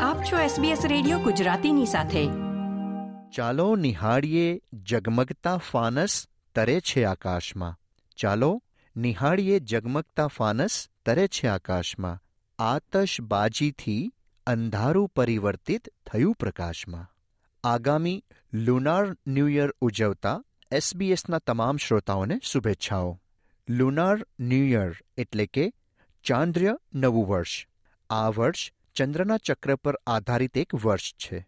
આપ છો SBS radio ગુજરાતીની સાથે. ચાલો નિહાળીએ જગમગતા ફાનસ તરે છે આકાશમાં. ચાલો નિહાળીએ જગમગતા ફાનસ તરે છે આકાશમાં. આતશબાજીથી અંધારું પરિવર્તિત થયું પ્રકાશમાં. આગામી લુનાર ન્યૂ યર ઉજવતા એસબીએસના તમામ શ્રોતાઓને શુભેચ્છાઓ. લુનાર ન્યૂ યર એટલે કે ચાંદ્ર્ય નવું વર્ષ. આ વર્ષ ચંદ્રના ચક્ર પર આધારિત એક વર્ષ છે.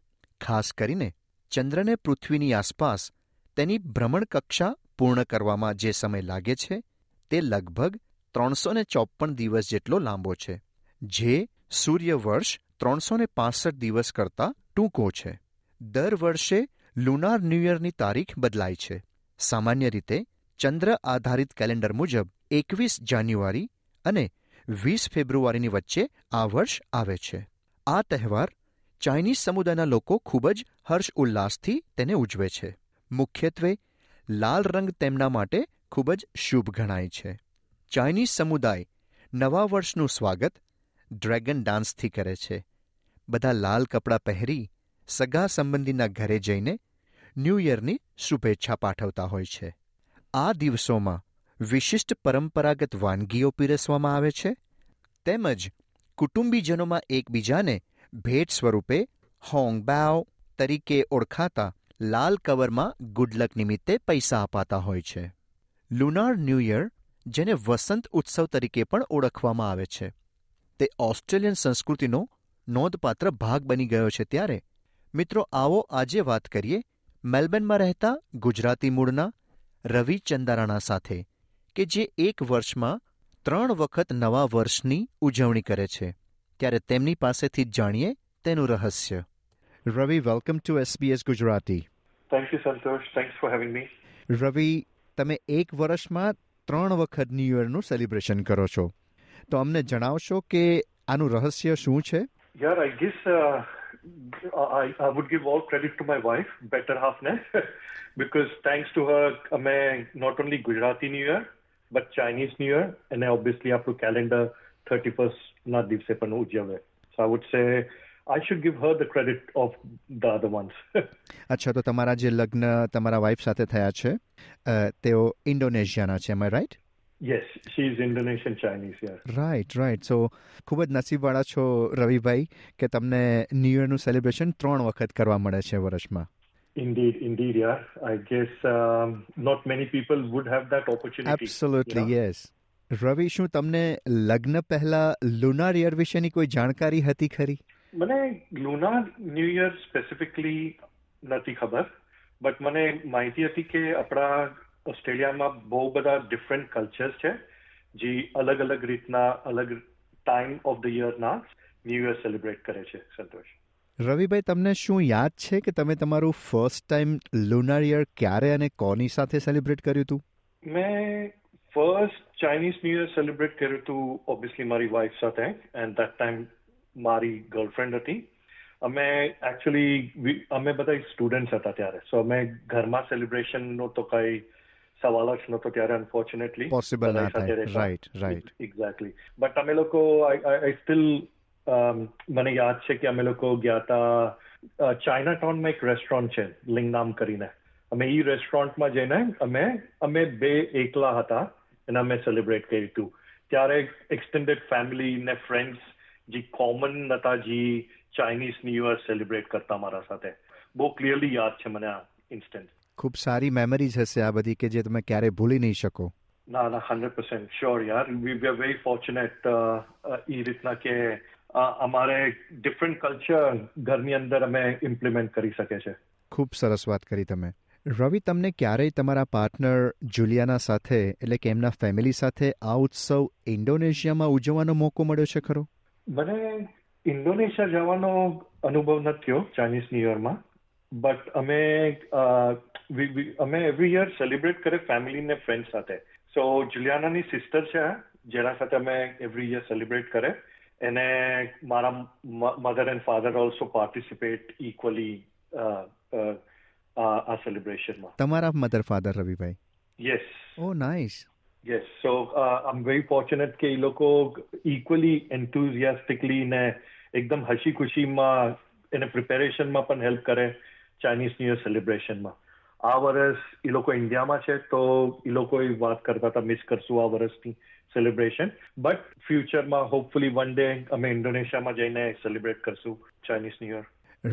ખાસ કરીને ચંદ્રને પૃથ્વીની આસપાસ તેની ભ્રમણકક્ષા પૂર્ણ કરવામાં જે સમય લાગે છે તે લગભગ ત્રણસો ને ચોપન દિવસ જેટલો લાંબો છે, જે સૂર્ય વર્ષ ત્રણસો ને પાસઠ દિવસ કરતાં ટૂંકો છે. દર વર્ષે લુનાર ન્યૂ યરની તારીખ બદલાય છે. સામાન્ય રીતે ચંદ્ર આધારિત કેલેન્ડર મુજબ એકવીસ જાન્યુઆરી અને વીસ ફેબ્રુઆરીની વચ્ચે આ વર્ષ આવે છે. આ તહેવાર ચાઇનીઝ સમુદાયના લોકો ખૂબ જ હર્ષ ઉલ્લાસથી તેને ઉજવે છે. મુખ્યત્વે લાલ રંગ તેમના માટે ખૂબ જ શુભ ગણાય છે. ચાઇનીઝ સમુદાય નવા વર્ષનું સ્વાગત ડ્રેગન ડાન્સથી કરે છે. બધા લાલ કપડાં પહેરી સગા સંબંધીના ઘરે જઈને ન્યૂ યરની શુભેચ્છા પાઠવતા હોય છે. આ દિવસોમાં વિશિષ્ટ પરંપરાગત વાનગીઓ પીરસવામાં આવે છે, તેમજ કુટુંબીજનોમાં એકબીજાને ભેટ સ્વરૂપે હોંગ બાવ તરીકે ઓળખાતા લાલ કવરમાં ગુડલક નિમિત્તે પૈસા અપાતા હોય છે. લુનાર ન્યૂ યર, જેને વસંત ઉત્સવ તરીકે પણ ઓળખવામાં આવે છે, તે ઓસ્ટ્રેલિયન સંસ્કૃતિનો નોંધપાત્ર ભાગ બની ગયો છે ત્યારે. મિત્રો, આવો આજે વાત કરીએ મેલબર્નમાં રહેતા ગુજરાતી મૂળના રવિ ચંદારાણા સાથે. કે જે એક વર્ષમાં ત્રણ વખત નવા વર્ષની ઉજવણી કરે છે ત્યારે તેમની પાસેથી જાણીએ તેનું રહસ્ય Ravi welcome to SBS Gujarati Thank you, Santosh. Thanks for having me. Ravi તમે એક વર્ષમાં ત્રણ વખત ન્યૂ યરનું સેલિબ્રેશન કરો છો તો અમને જણાવશો કે આનું રહસ્ય શું છે I guess uh, I, I would give all credit to my wife, better half ne, because thanks to her, અમે not only Gujarati New Year, but Chinese New Year, and obviously આપણું calendar 31st ના દિવસે પણ ઉજવે. So I would say I should give her the credit of the other ones. અચ્છા તો તમારા જે લગ્ન તમારા વાઇફ સાથે થયા છે તેઓ ઇન્ડોનેશિયાના છે એમ right yes, she's Indonesian Chinese, yeah. Right right so ખૂબ જ નસીબવાળા છો રવિભાઈ કે તમને ન્યૂ યરનું સેલિબ્રેશન ત્રણ વખત કરવા મળે છે વર્ષમાં Indeed, indeed, yeah. I guess um, not many people would have that opportunity. Absolutely, you know. yes. રવિ શું તમને લગ્ન પહેલા લુનાર યર વિશેની કોઈ જાણકારી હતી ખરી મને લુનાર ન્યૂ યર સ્પેસિફિકલી નથી ખબર બટ મને માહિતી હતી કે આપણા ઓસ્ટ્રેલિયામાં બહુ બધા ડિફરન્ટ કલ્ચર્સ છે જે અલગ અલગ રીતના અલગ ટાઈમ ઓફ ધ યરના ન્યૂ યર સેલિબ્રેટ કરે છે સંતોષ રવિભાઈ તમને શું યાદ છે કે તમે તમારું ફર્સ્ટ ટાઈમ લુનાર યર ક્યારે અને કોની સાથે સેલિબ્રેટ કર્યું હતું? મેં first Chinese new year celebrate કર્યું હતું ઓબ્વિયસલી મારી વાઇફ સાથે એન્ડ દેટ ટાઈમ મારી ગર્લફ્રેન્ડ હતી. અમે એકચ્યુઅલી અમે બધા સ્ટુડન્ટ્સ હતા ત્યારે. સો અમે ઘરમાં સેલિબ્રેશનનો તો કઈ સવાલ જ નહોતો ત્યારે unfortunately possible right right. Exactly but અમે લોકો આઈ સ્ટીલ મને યાદ છે કે અમે લોકો ગયા હતા ચાઇના ટાઉનમાં એક રેસ્ટોરન્ટ છે લિંગનામ કરીને. અમે એ રેસ્ટોરન્ટમાં જઈને અમે અમે બે એકલા હતા અને અમે સેલિબ્રેટ કર્યું હતું. ત્યારે એક્સટેન્ડેડ ફેમિલી ને ફ્રેન્ડ્સ જે કોમન હતા જે ચાઇનીઝ ન્યૂ યર સેલિબ્રેટ કરતા મારા સાથે. બહુ ક્લિયરલી યાદ છે મને આ ઇન્સ્ટન્ટ ખૂબ સારી મેમરીઝ હશે આ બધી કે જે તમે ક્યારે ભૂલી નહીં શકો. ના ના હંડ્રેડ પર્સન્ટ શ્યોર યાર. વી આર વેરી ફોર્ચ્યુનેટ એ રીતના કે અમારે ડિફરન્ટ કલ્ચર ઘરની અંદર અમે ઇમ્પ્લિમેન્ટ કરી શકે છે ખૂબ સરસ વાત કરી તમે. રવિ તમને ક્યારેય તમારા પાર્ટનર જુલિયાના સાથે એટલે કે એમના ફેમિલી સાથે આ ઉત્સવ ઇન્ડોનેશિયામાં ઉજવવાનો મોકો મળ્યો છે ખરો? મને ઇન્ડોનેશિયા જવાનો અનુભવ નથી થયો ચાઇનીઝ ન્યૂ યરમાં બટ અમે અમે એવરી યર સેલિબ્રેટ કરે ફેમિલી ને ફ્રેન્ડ સાથે. સો જુલિયાનાની સિસ્ટર છે જેના સાથે અમે એવરી યર સેલિબ્રેટ કરે એને મારા mother and father also participate equally આ સેલિબ્રેશનમાં તમારા mother father Ravibhai? Yes oh nice yes so I am very fortunate કે એ લોકો ઇક્વલી એન્થુઝિયાસ્ટિકલી ને એકદમ હસી ખુશીમાં એને પ્રિપેરેશનમાં પણ હેલ્પ કરે ચાઇનીઝ ન્યૂ યર સેલિબ્રેશનમાં આ વર્ષ એ લોકો ઇન્ડિયામાં છે તો એ લોકો વાત કરતા હતા મિસ કરશું આ વર્ષની સેલિબ્રેશન બટ ફ્યુચરમાં હોપફુલી વન ડે અમે ઇન્ડોનેશિયામાં જઈને સેલિબ્રેટ કરશું ચાઇનીઝ ન્યૂ યર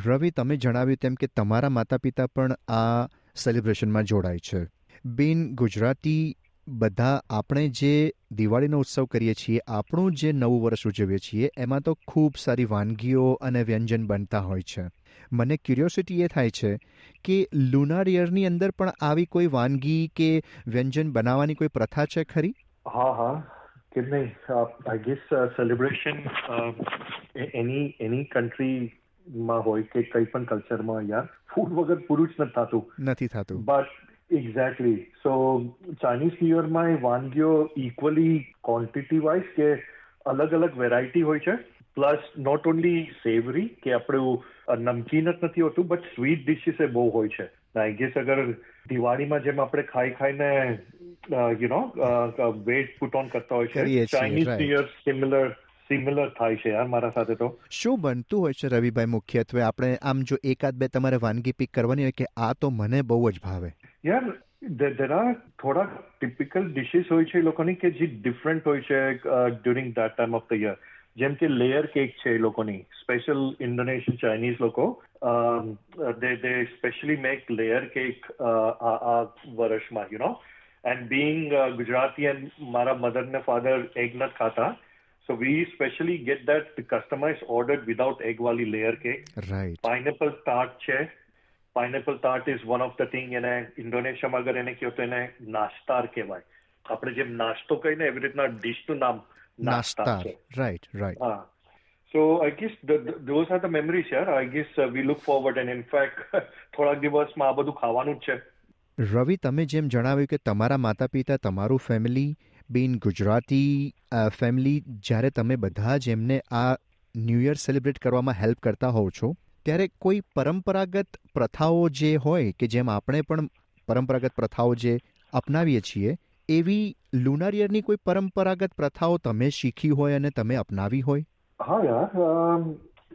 રવિ તમે જણાવ્યું તેમ કે તમારા માતા પિતા પણ આ સેલિબ્રેશનમાં જોડાય છે. બેન ગુજરાતી બધા આપણે જે દિવાળીનો ઉત્સવ કરીએ છીએ, આપણું જે નવું વર્ષ ઉજવીએ છીએ, એમાં તો ખૂબ સારી વાનગીઓ અને વ્યંજન બનતા હોય છે. મને ક્યુરિયોસિટી એ થાય છે કે લુનાર યરની અંદર પણ આવી કોઈ વાનગી કે વ્યંજન બનાવવાની કોઈ પ્રથા છે ખરી? હા હા. કેમ નહીં? આઈ ગેસ સેલિબ્રેશન એની એની કન્ટ્રીમાં હોય કે કઈ પણ કલ્ચરમાં યાર ફૂડ વગર પૂરું જ નથી થતું. નથી થતું. But exactly so Chinese new યરમાં એ વાનગીઓ ઇક્વલી ક્વોન્ટિટી વાઇઝ કે અલગ અલગ વેરાયટી હોય છે. પ્લસ નોટ ઓનલી સેવરી કે આપણું નમકીન જ નથી હોતું બટ સ્વીટ ડિશિસ એ બહુ હોય છે. આઈ ગેસ અગર દિવાળીમાં જેમ આપણે ખાઈ ખાઈને you know weight put on કરતા હોય છે ચાઇનીઝ યર સિમિલર સિમિલર થાય છે યાર મારા સાથે તો. શું બનતું હોય છે રવિભાઈ મુખ્યત્વે? આપણે આમ જો એકાદ બે તમારે વાનગી પીક કરવાની હોય કે આ તો મને બહુ જ ભાવે. યાર આર થોડા ટિપિકલ ડિશિસ હોય છે એ લોકોની કે જે ડિફરન્ટ હોય છે during that time of the year જેમ કે લેયર કેક છે એ લોકોની સ્પેશિયલ ઇન્ડોનેશિયન ચાઇનીઝ લોકો they they specially make layer cake આ વર્ષમાં you know and being Gujarati and મારા મધર ને ફાધર એગ નથી ખાતા So we specially get that customized ordered without egg wali layer cake. Right. Pineapple tart છે. Pineapple tart is one of the thing એને ઇન્ડોનેશિયામાં અગર એને કહો તો એને નાસ્તાર કહેવાય. આપણે જેમ નાસ્તો કહીને એવી રીતના ડિશનું નામ નાસ્તાર છે. રાઈટ રાઈટ હા. So I guess the, the, those are the memories here. I guess uh, we look forward and in fact થોડાક દિવસમાં આ બધું ખાવાનું જ છે. રવિ તમે જેમ જણાવ્યું કે તમારા માતા પિતા તમારું ફેમિલી બીન ગુજરાતી ફેમિલી જ્યારે તમે બધા જ એમને આ ન્યૂ યર સેલિબ્રેટ કરવામાં હેલ્પ કરતા હોવ છો ત્યારે કોઈ પરંપરાગત પ્રથાઓ જે હોય કે જેમ આપણે પણ પરંપરાગત પ્રથાઓ જે અપનાવીએ છીએ એવી લુનાર યરની કોઈ પરંપરાગત પ્રથાઓ તમે શીખી હોય અને તમે અપનાવી હોય? હા યાર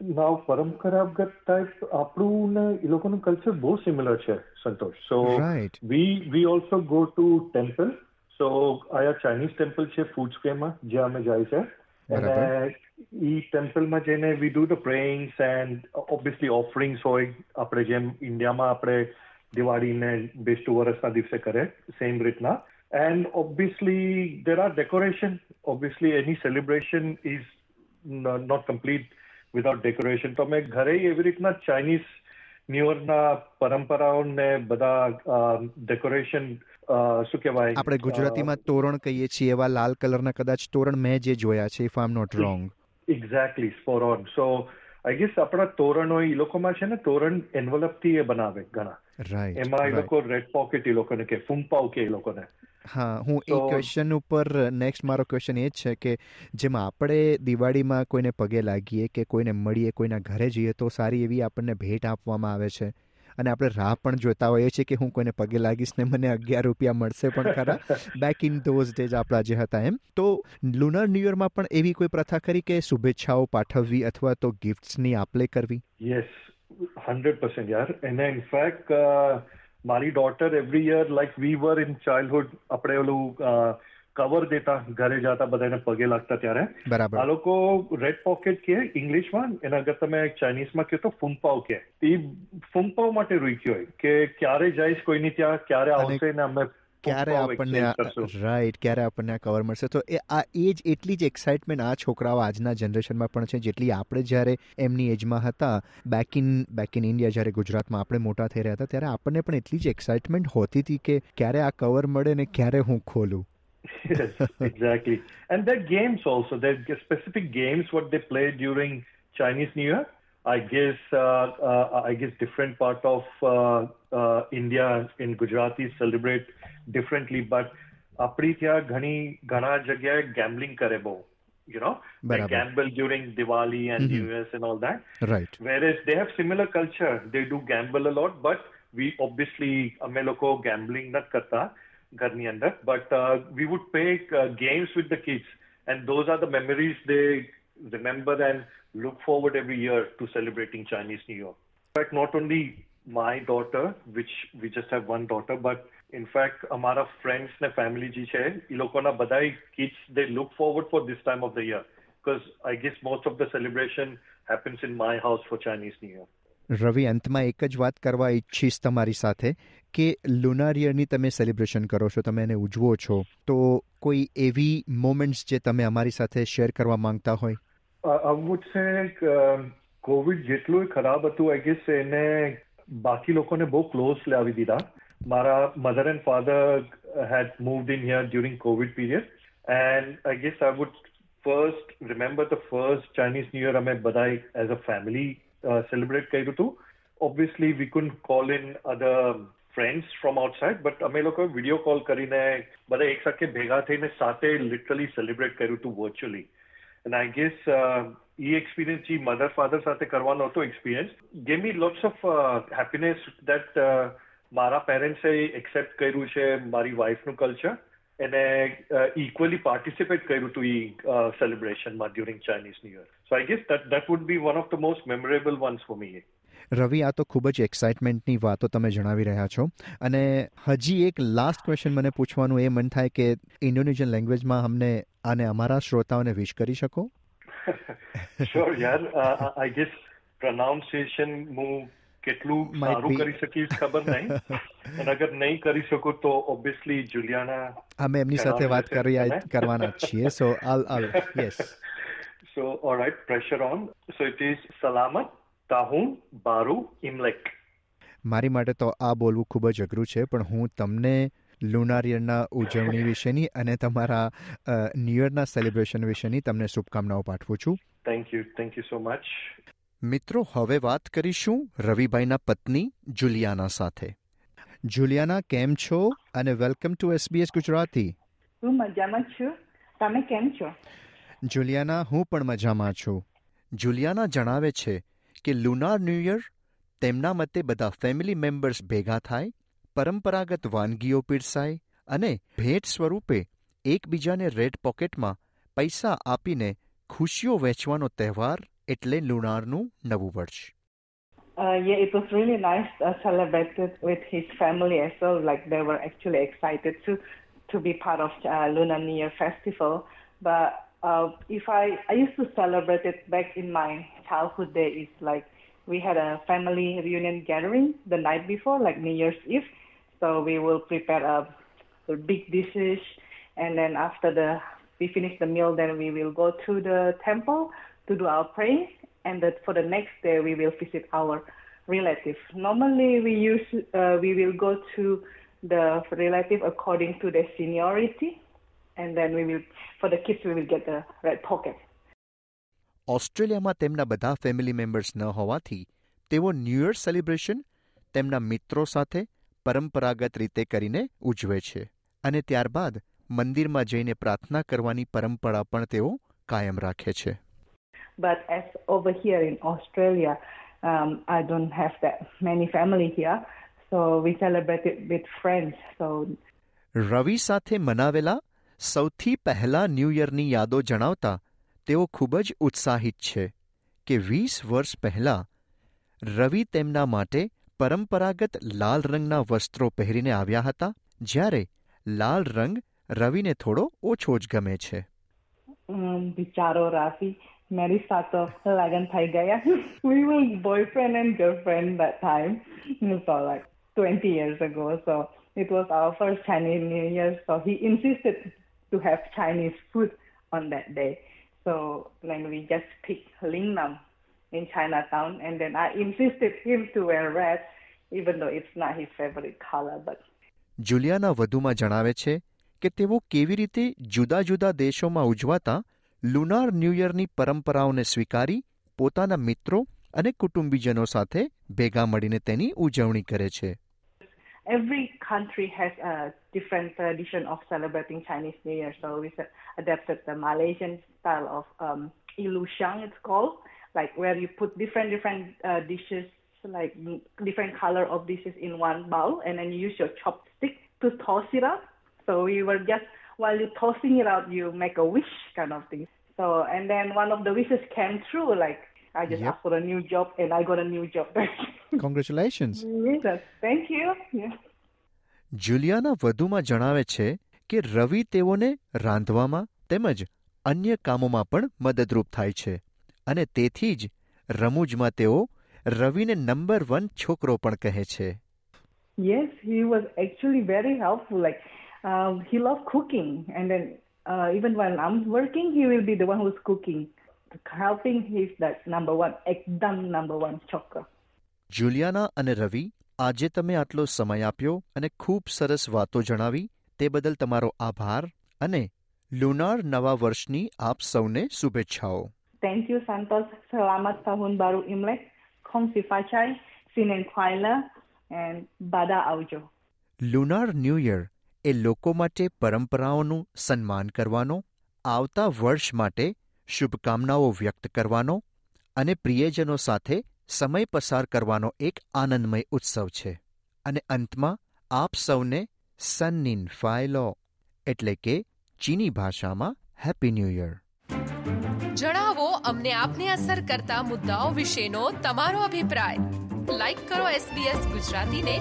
નાવ પરંપરાગત ટાઈપ આપણું ને એ લોકોનું કલ્ચર બહુ સિમિલર છે Santosh. So we we also go to temple so આયા ચાઇનીઝ ટેમ્પલ છે ફૂડસ્કેમાં જ્યાં અમે જાય છે. અને ઈ ટેમ્પલમાં જઈને we do the prayings and obviously offerings હોય. આપણે જેમ ઇન્ડિયામાં આપણે દિવાળીને બેસ્ટ વર્ષના દિવસે કરે સેમ રીતના. And obviously there are decoration Obviously, any celebration is not complete without decoration તો અમે ઘરે એવી રીતના ચાઇનીઝ ન્યુ ઇયરના પરંપરાઓને બધા ડેકોરેશન શું કહેવાય આપણે ગુજરાતીમાં તોરણ કહીએ છીએ એવા લાલ કલરના કદાચ તોરણ મેં જે જોયા છે if I am not wrong exactly સ્પોર on so I guess આપણા તોરણો એ લોકોમાં છે ને તોરણ એન્વલપથી એ બનાવે ઘણા. એમાં એ લોકો રેડ પોકેટ એ લોકોને કે ફૂંપાવ કે એ લોકોને. હા હું એ ક્વેશ્ચન ઉપર નેક્સ્ટ મારો ક્વેશ્ચન એ જ છે કે જેમાં આપણે દિવાળીમાં કોઈને પગે લાગીએ કે કોઈને મળીએ કોઈના ઘરે જઈએ તો સારી એવી આપણને ભેટ આપવામાં આવે છે. અને આપણે રાહ પણ જોતા હોઈએ છીએ કે હું કોઈને પગે લાગીશ ને મને અગિયાર રૂપિયા મળશે પણ ખરા. બેક ઇન ધોઝ ડેઝ આપણા જે હતા એમ. તો લુનર ન્યૂ યરમાં પણ એવી કોઈ પ્રથા કરી કે શુભેચ્છાઓ પાઠવવી અથવા તો ગિફ્ટ્સની આપલે કરવી? યસ હંડ્રેડ પર્સન્ટ યાર. એને ઇનફેક્ટ મારી daughter every year like we were in childhood આપણે ઓલું કવર દેતા ઘરે જતા બધાને પગે લાગતા ત્યારે. બરાબર. આ લોકો રેડ પોકેટ કે ઇંગ્લિશમાં એના અગર તમે ચાઇનીઝમાં કહો તો ફૂંપાવ કે એ ફૂંપાવ માટે રૂક્યો હોય કે ક્યારે જઈશ કોઈની ત્યાં ક્યારે આવશે ને અમે ક્યારે આપણને રાઈટ ક્યારે આપણને આ કવર મળશે? તો એ આ એજ એટલી જ એક્સાઇટમેન્ટ આ છોકરાઓ આજના જનરેશનમાં પણ છે જેટલી આપણે જ્યારે એમની એજમાં હતા back in back in India જ્યારે ગુજરાતમાં આપણે મોટા થઈ રહ્યા હતા ત્યારે આપણને પણ એટલી જ એક્સાઇટમેન્ટ હોતી હતી કે ક્યારે આ કવર મળે ને ક્યારે હું ખોલું. yes, exactly. And there are games also. There are specific games what they play during Chinese New Year. I guess uh, uh, I guess different part of uh, uh, India in Gujarati celebrate differently, but આપણી ત્યાં ઘણી ઘણા જગ્યાએ gambling કરે બહુ you know they બરાબર. gamble during Diwali and Mhm. New Year's and all that. Right Whereas they have similar culture, they do gamble a lot, but we obviously અમે લોકો gambling not કરતા ઘરની અંદર, but uh, we would play uh, games with the kids, and those are the memories they remember and look forward every year to celebrating Chinese New Year. In fact, not only my daughter, which we just have one daughter, but in fact, અમારા friends ને family જે છે એ લોકોના બધાય kids they look forward for this time of the year because I guess most of the celebration happens in my house for Chinese New Year. રવિ, અંતમાં એક જ વાત કરવા ઈચ્છીશ તમારી સાથે કે લુનાર યરની તમે સેલિબ્રેશન કરો છો, તમે એને ઉજવો છો, તો કોઈ એવી મોમેન્ટ્સ જે તમે અમારી સાથે શેર કરવા માંગતા હોય? would કોવિડ જેટલું ખરાબ હતું આઈ ગેસ એને બાકી લોકોને બહુ ક્લોઝ લાવી દીધા. મારા mother and father had moved in here during COVID period and I guess I would first remember the first Chinese new year અમે બધાય as a family uh, celebrate કર્યું હતું obviously we couldn't call in other friends from outside but અમે લોકો video call કરીને બધા એક સાથે ભેગા થઈને સાથે લિટરલી સેલિબ્રેટ કર્યું હતું virtually I guess uh, e experience જે mother father સાથે કરવાનો હતો me lots of uh, happiness that uh, મારા પેરેન્ટ્સે એક્સેપ્ટ કર્યું છે મારી વાઇફનું કલ્ચર એને ઇક્વલી પાર્ટિસિપેટ કર્યું હતું એ સેલિબ્રેશનમાં during Chinese new year so I guess that that would be one of the most memorable ones for me. Ravi આ તો ખૂબ જ એક્સાઇટમેન્ટની વાતો તમે જણાવી રહ્યા છો. અને હજી એક લાસ્ટ ક્વેશ્ચન મને પૂછવાનું એ મન થાય કે ઇન્ડોનેશિયન લેંગ્વેજમાં અમને અને અમારા શ્રોતાઓને વિશ કરી શકો? Sure યાર. આઈ ગેસ pronunciation હું કેટલું સારું કરી શકીશ ખબર નહીં. અને અગર નહીં કરી શકું તો ઓબ્વિયસલી જુલિયાના અમે એમની સાથે વાત કરી કરવાના છીએ. So all all yes so alright pressure on so it is સલામત Salamat, બારુ ઇમલેક મારી માટે તો આ બોલવું ખૂબ જ અઘરું છે પણ હું તમને લુનારિયરના ઉજવણી વિશેની અને તમારા ન્યૂ યરના સેલિબ્રેશન વિશેની તમને શુભકામનાઓ પાઠવું છું. Thank you thank you so much. મિત્રો હવે વાત કરીશું રવિભાઈના પત્ની જુલિયાના સાથે. જુલિયાના કેમ છો? અને વેલકમ ટુ એસબીએસ ગુજરાતી. હું મજામાં છું. તમે કેમ છો? જુલિયાના હું પણ મજામાં છું. જુલિયાના જણાવે છે કે લુનાર ન્યૂ યર તેમના મતે બધા ફેમિલી મેમ્બર્સ ભેગા થાય પરંપરાગત વાનગીઓ પીરસાય અને ભેટ સ્વરૂપે એકબીજાને રેડ પોકેટમાં પૈસા આપીને ખુશીઓ વહેંચવાનો તહેવાર એટલે લુનારનું નવું વર્ષ Uh, yeah, it was really nice uh, celebrated with his family as well. Like they were actually excited to to be part of uh, Lunar New Year festival. But uh, if I I used to celebrate it back in my childhood days. Like we had a family reunion gathering the night before, like New Year's Eve. So we will prepare a, a big dishes, and then after the we finish the meal, then we will go to the temple to do our praying, and that for the next day we will visit our relative. Normally we use uh, we will go to the relative according to their seniority, and then we will for the kids we will get the red pocket. ઓસ્ટ્રેલિયામાં તેમના બધા family members ન હોવાથી તેઓ new year celebration તેમના મિત્રો સાથે પરંપરાગત રીતે કરીને ઉજવે છે અને ત્યારબાદ મંદિરમાં જઈને પ્રાર્થના કરવાની પરંપરા પણ તેઓ કાયમ રાખે છે But as over here in Australia, um, I don't have that many family here, so we celebrate it with friends. So રવિ સાથે મનાવેલા સૌથી પહેલા ન્યૂ યરની યાદો જણાવતા તેઓ ખૂબ જ ઉત્સાહિત છે કે વીસ વર્ષ પહેલા રવિ તેમના માટે પરંપરાગત લાલ રંગના વસ્ત્રો પહેરીને આવ્યા હતા જ્યારે લાલ રંગ રવિને થોડો ઓછો જ ગમે છે. બિચારો રાફી. મારી સાથે લગન થઈ ગયા we were boyfriend and girlfriend that time so like 20 years ago so it was our first Chinese New Year so he insisted to have Chinese food on that day so then we just picked Lingnam in Chinatown and then I insisted him to wear red even though it's not his favorite color but જુલિયાના વધુમાં જણાવે છે કે તેઓ કેવી રીતે જુદા જુદા દેશોમાં ઉજવાતા લુનાર ન્યૂ યરની પરંપરાઓને સ્વીકારી પોતાના મિત્રો અને કુટુંબીજનો સાથે ભેગા મળીને તેની ઉજવણી કરે છે every country has a different tradition of celebrating Chinese New Year. So we s- adapted the Malaysian style of um, ilusiang, it's called, like where you put different different uh, dishes, like mm, different color of dishes in one bowl, and then you use your chopstick to toss it out. So we were just while you're tossing it out, you make a wish kind of thing. So and then one of the wishes came true, like. I just Yep. asked for a new job and I got a new job. Congratulations. yes, thank you. Yeah. જુલિયાના વધુમાં જણાવે છે કે રવિ તેઓને રાંધવામાં તેમજ અન્ય કામોમાં પણ મદદરૂપ થાય છે અને તેથી જ રમૂજમાં તેઓ રવિને નંબર વન છોકરો પણ કહે છે Yes, he was actually very helpful. Like, um, he loved cooking, and then uh, even when I'm working, he will be the one who's cooking. Helping, he's that number one, ekdam number one chocker. જુલિયાના અને રવિ આજે તમે આટલો સમય આપ્યો અને ખૂબ સરસ વાતો જણાવી તે બદલ તમારો આભાર અને લુનાર નવા વર્ષની આપ સૌને શુભેચ્છાઓ Thank you, Santos. Selamat Tahun Baru Imlek. Kong Si Fachai, Sinen Kuala, and Bada Aujo. Lunar new year એ લોકો માટે પરંપરાઓનું સન્માન કરવાનો, આવતા વર્ષ માટે શુભકામનાઓ વ્યક્ત કરવાનો અને પ્રિયજનો સાથે સમય પસાર કરવાનો એક આનંદમય ઉત્સવ છે. અને અંતમાં, આપ સૌને સન્નિન ફાયલો એટલે કે ચીની ભાષામાં હેપી ન્યૂ યર જણાવો અમને આપને અસર કરતા મુદ્દાઓ વિશેનો તમારો અભિપ્રાય. લાઈક કરો એસબીએસ ગુજરાતીને.